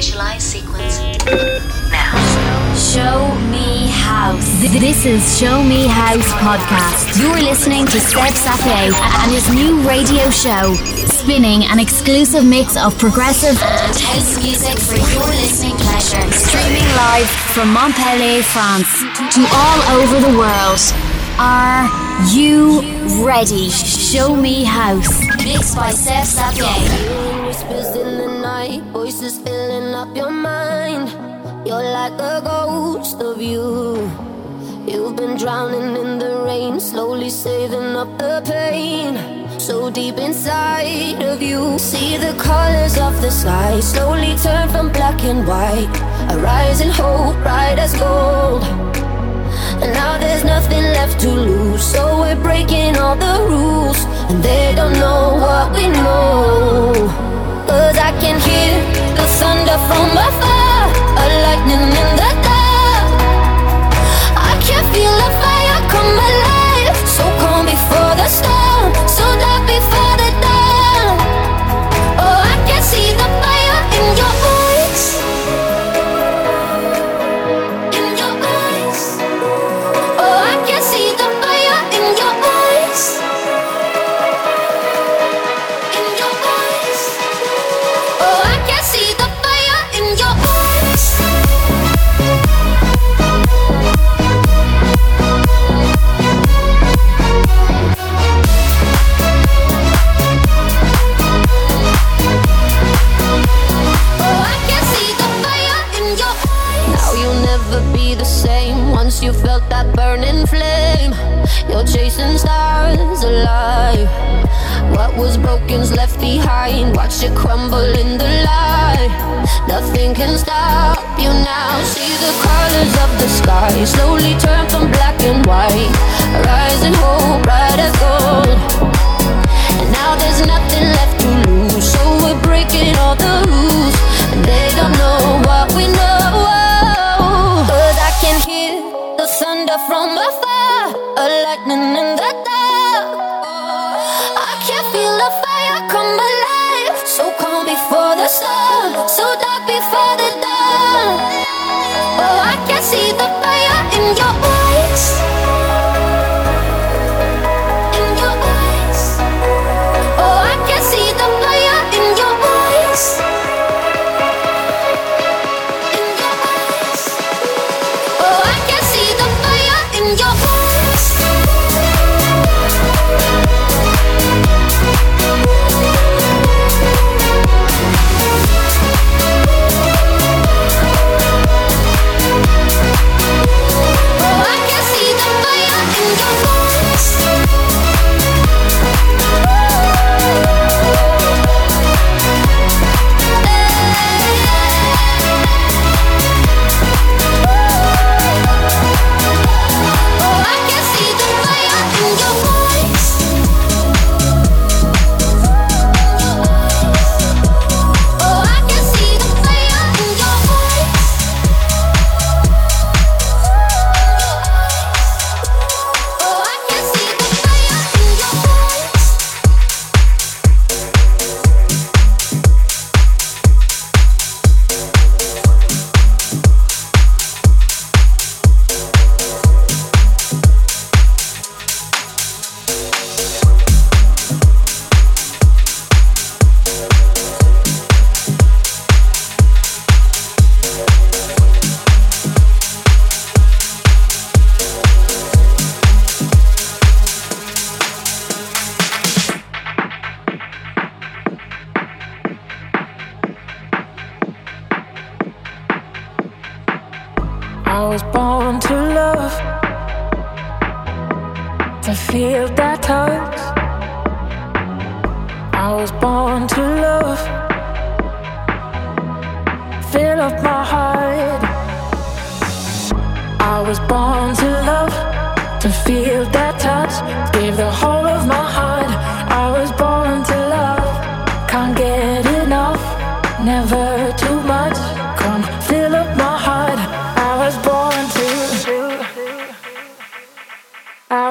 Initialize sequence now. Show Me House. This is Show Me House podcast. You're listening to Seb Sapie and his new radio show, spinning an exclusive mix of progressive and house music for your listening pleasure. Streaming live from Montpellier, France, to all over the world. Are you ready? Show Me House. Mixed by Seb Sapie. Voices filling up your mind. You're like a ghost of you. You've been drowning in the rain, slowly saving up the pain. So deep inside of you, see the colors of the sky slowly turn from black and white. A rising hope, bright as gold. And now there's nothing left to lose, so we're breaking all the rules. And they don't know what we know. Cause I can hear the thunder from afar, a lightning in the sky slowly turn from black and white. Rising hope, bright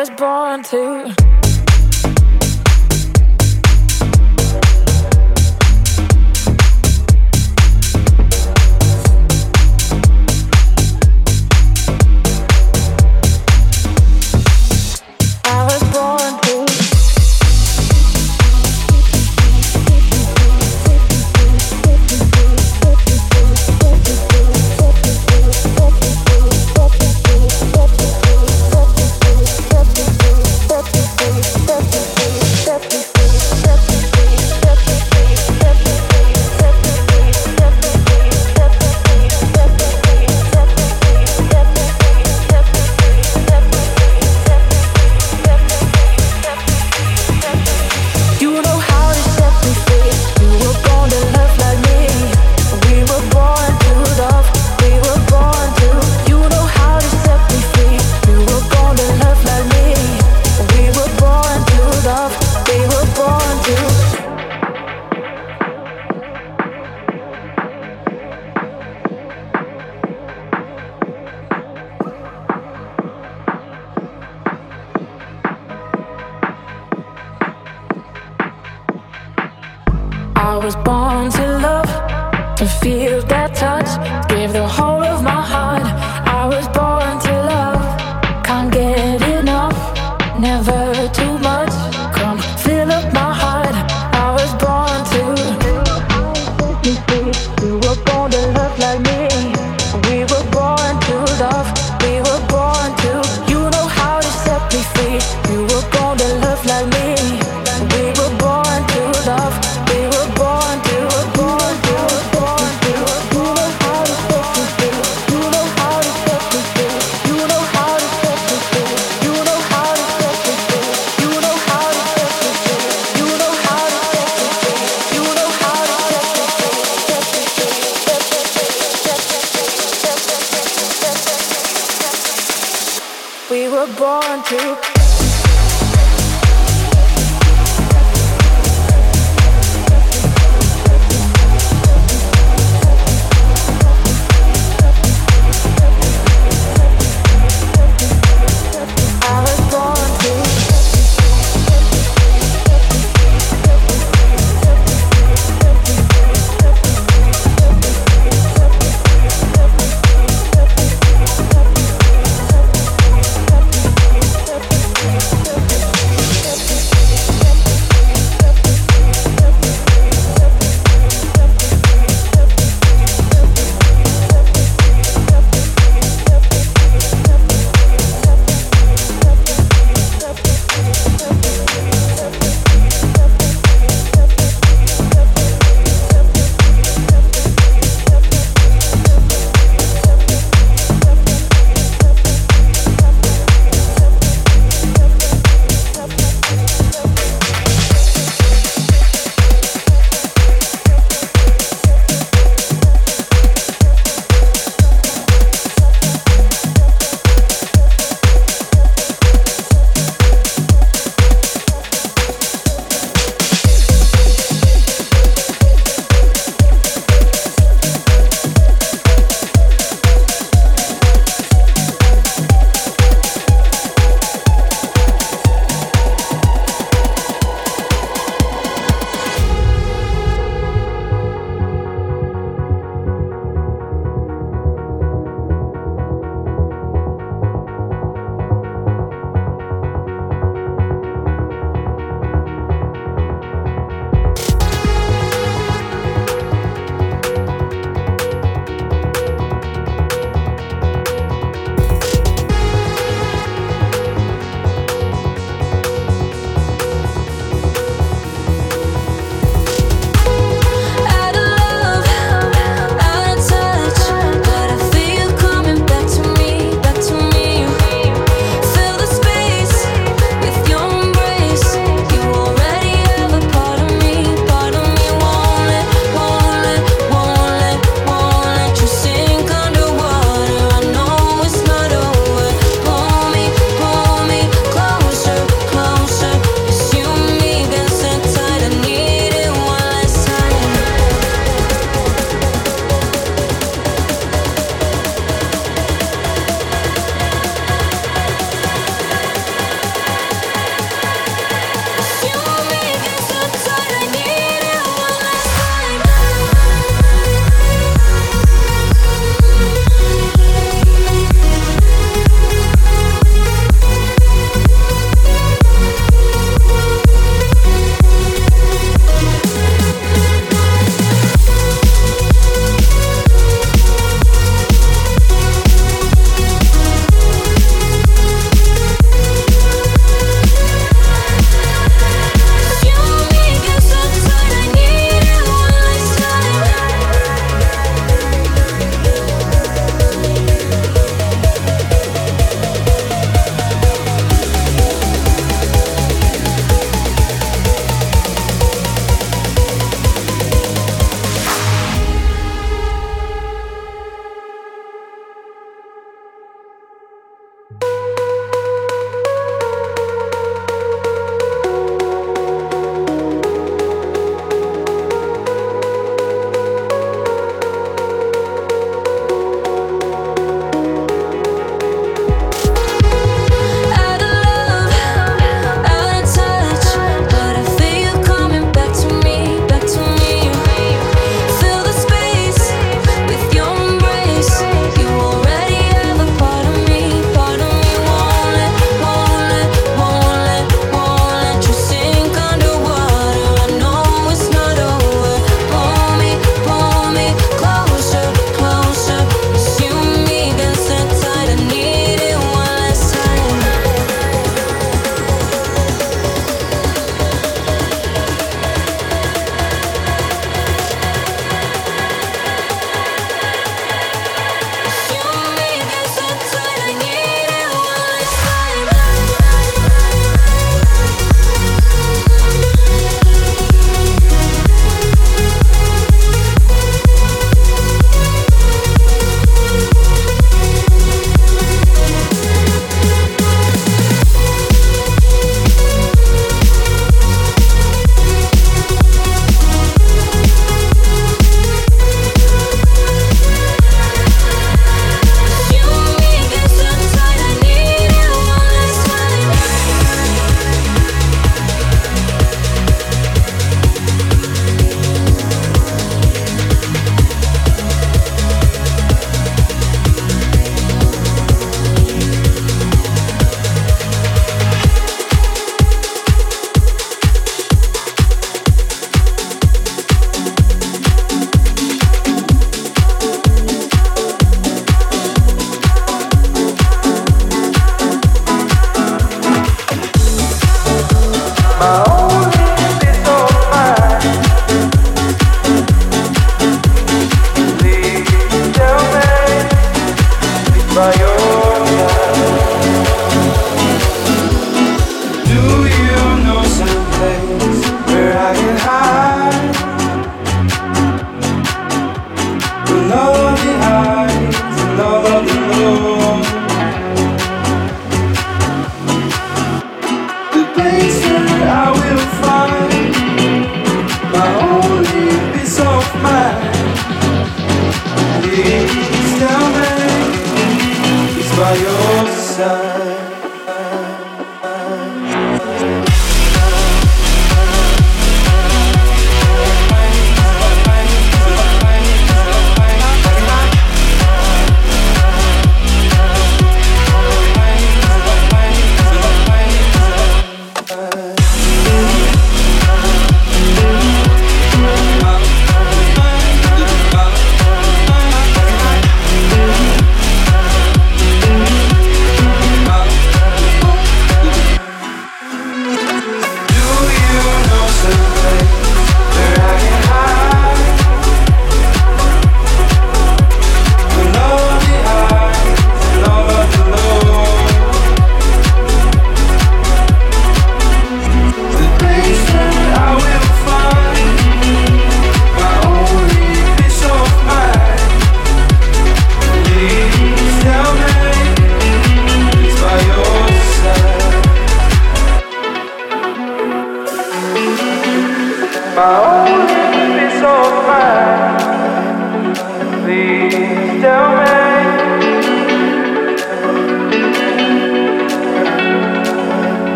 was born to.